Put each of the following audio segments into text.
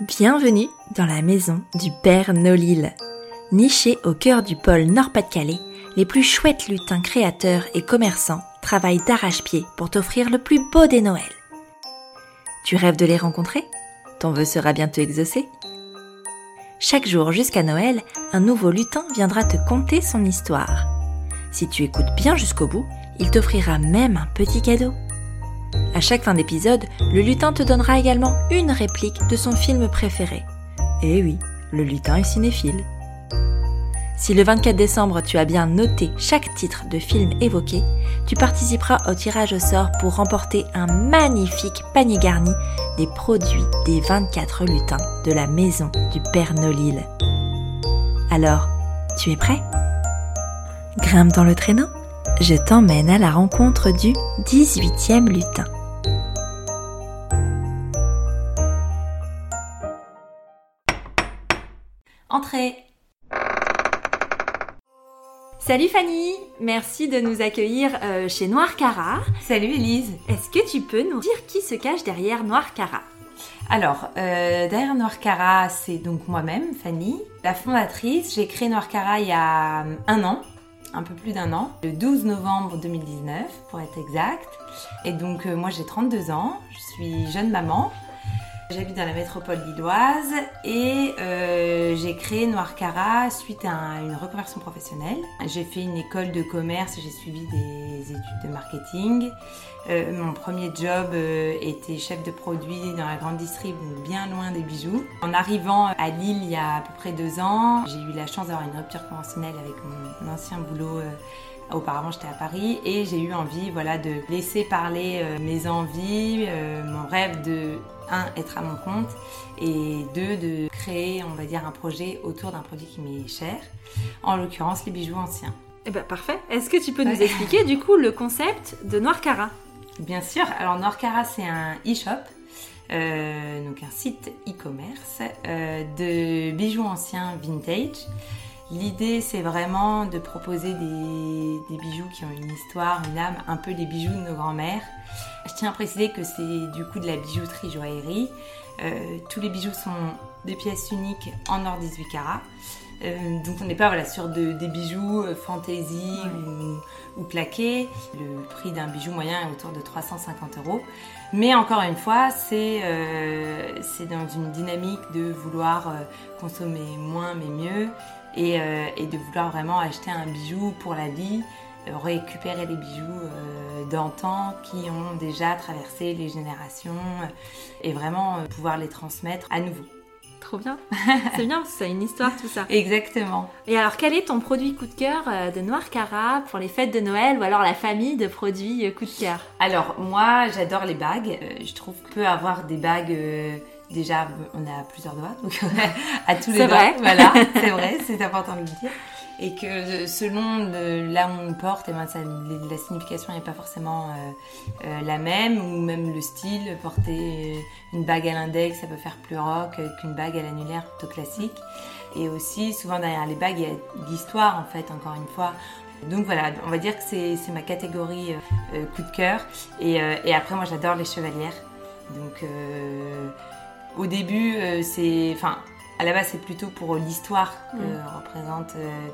Bienvenue dans la maison du Père Nolil. Niché au cœur du pôle Nord-Pas-de-Calais, les plus chouettes lutins créateurs et commerçants travaillent d'arrache-pied pour t'offrir le plus beau des Noëls. Tu rêves de les rencontrer? Ton vœu sera bientôt exaucé? Chaque jour jusqu'à Noël, un nouveau lutin viendra te conter son histoire. Si tu écoutes bien jusqu'au bout, il t'offrira même un petit cadeau. À chaque fin d'épisode, le lutin te donnera également une réplique de son film préféré. Et oui, le lutin est cinéphile. Si le 24 décembre tu as bien noté chaque titre de film évoqué, tu participeras au tirage au sort pour remporter un magnifique panier garni des produits des 24 lutins de la maison du Père Nolil. Alors, tu es prêt? Grimpe dans le traîneau, je t'emmène à la rencontre du 18e lutin. Entrez Salut Fanny, merci de nous accueillir euh, chez Noir Cara. Salut Elise. Est-ce que tu peux nous dire qui se cache derrière Noir Cara Alors, euh, derrière Noir Cara, c'est donc moi-même, Fanny, la fondatrice. J'ai créé Noir Cara il y a euh, un an, un peu plus d'un an, le 12 novembre 2019 pour être exact. Et donc moi j'ai 32 ans, je suis jeune maman. J'habite dans la métropole lilloise et euh, créé Noir Cara suite à une reconversion professionnelle. J'ai fait une école de commerce, j'ai suivi des études de marketing. Euh, mon premier job euh, était chef de produit dans la grande distrib, bien loin des bijoux. En arrivant à Lille il y a à peu près deux ans, j'ai eu la chance d'avoir une rupture conventionnelle avec mon ancien boulot Auparavant, j'étais à Paris et j'ai eu envie voilà, de laisser parler euh, mes envies, euh, mon rêve de, un, être à mon compte et deux, de créer, on va dire, un projet autour d'un produit qui m'est cher, en l'occurrence les bijoux anciens. Eh ben parfait. Est-ce que tu peux nous expliquer du coup le concept de Noir Cara Bien sûr. Alors Noir Cara, c'est un e-shop. Euh, donc un site e-commerce de bijoux anciens vintage L'idée, c'est vraiment de proposer des, bijoux qui ont une histoire, une âme, un peu les bijoux de nos grands-mères. Je tiens à préciser que c'est du coup de la bijouterie joaillerie. Euh, tous les bijoux sont des pièces uniques en or 18 carats. Euh, donc on n'est pas voilà, sur des bijoux euh, fantaisie ou, ou, plaqués. Le prix d'un bijou moyen est autour de 350 euros. Mais encore une fois, c'est dans une dynamique de vouloir consommer moins mais mieux euh, et, de vouloir vraiment acheter un bijou pour la vie, euh, récupérer les bijoux euh, d'antan qui ont déjà traversé les générations et vraiment pouvoir les transmettre à nouveau. Trop bien. C'est bien parce que ça a une histoire tout ça. Exactement. Et alors quel est ton produit coup de cœur de Noir Cara pour les fêtes de Noël ou alors la famille de produits coup de cœur? Alors moi j'adore les bagues. Je trouve qu'on peut avoir des bagues déjà, on a plusieurs doigts, donc à tous les doigts. Vrai. Voilà, c'est vrai, c'est important de le dire. Et que selon là où on porte, et eh ben ça, la signification n'est pas forcément euh, euh, la même, ou même le style. Porter une bague à l'index, ça peut faire plus rock qu'une bague à l'annulaire plutôt classique. Et aussi, souvent derrière les bagues, il y a l'histoire en fait, encore une fois. Donc voilà, on va dire que c'est ma catégorie euh, coup de cœur. Et, et après, moi j'adore les chevalières. Donc au début, euh, c'est. Enfin, à la base, c'est plutôt pour l'histoire que mm. représentent euh,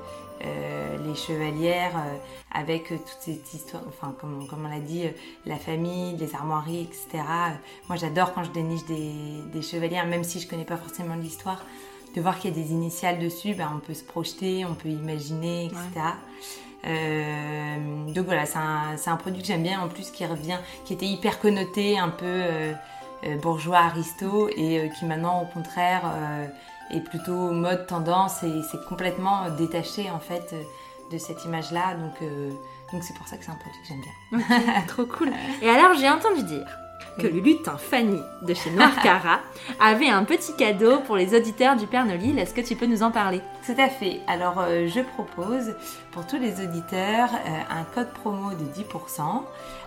euh, les chevalières, avec toute cette histoire, enfin, comme, on l'a dit, la famille, les armoiries, etc. moi, j'adore quand je déniche des, chevalières, même si je connais pas forcément l'histoire, de voir qu'il y a des initiales dessus, ben, on peut se projeter, on peut imaginer, etc. donc voilà, c'est un, un, produit que j'aime bien en plus qui revient, qui était hyper connoté, un peu euh, bourgeois aristo et euh, qui maintenant au contraire euh, est plutôt mode tendance et c'est complètement détaché en fait de cette image là donc donc c'est pour ça que c'est un produit que j'aime bien. trop cool. Et alors j'ai entendu dire que le lutin Fanny de chez Noir Cara avait un petit cadeau pour les auditeurs du Père Nolil. Est-ce que tu peux nous en parler? Tout à fait. Alors, euh, je propose pour tous les auditeurs euh, un code promo de 10%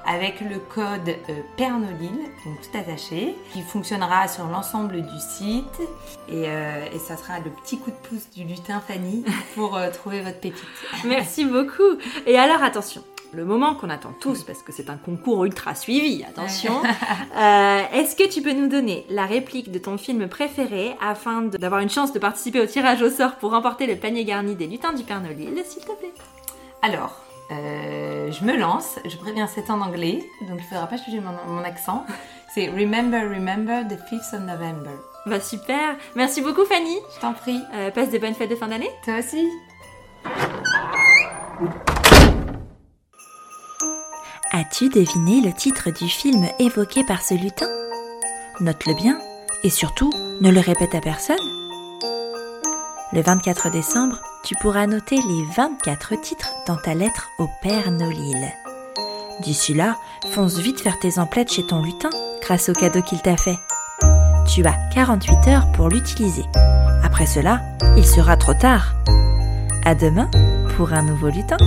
avec le code euh, Père Nolil, donc tout attaché, qui fonctionnera sur l'ensemble du site. Et, et, ça sera le petit coup de pouce du lutin Fanny pour trouver votre pépite. Merci beaucoup. Et alors, attention le moment qu'on attend tous, parce que c'est un concours ultra suivi, attention. Euh, est-ce que tu peux nous donner la réplique de ton film préféré afin d'avoir une chance de participer au tirage au sort pour remporter le panier garni des lutins du Père Noël, s'il te plaît? Alors, euh, je me lance, je préviens c'est en anglais, donc il faudra pas changer mon, accent. C'est Remember, Remember the 5th of November. Bah super, merci beaucoup Fanny. Je t'en prie. Euh, passe de bonnes fêtes de fin d'année. Toi aussi. As-tu deviné le titre du film évoqué par ce lutin? Note-le bien et surtout ne le répète à personne. Le 24 décembre, tu pourras noter les 24 titres dans ta lettre au Père Nolil. D'ici là, fonce vite faire tes emplettes chez ton lutin grâce au cadeau qu'il t'a fait. Tu as 48 heures pour l'utiliser. Après cela, il sera trop tard. À demain pour un nouveau lutin.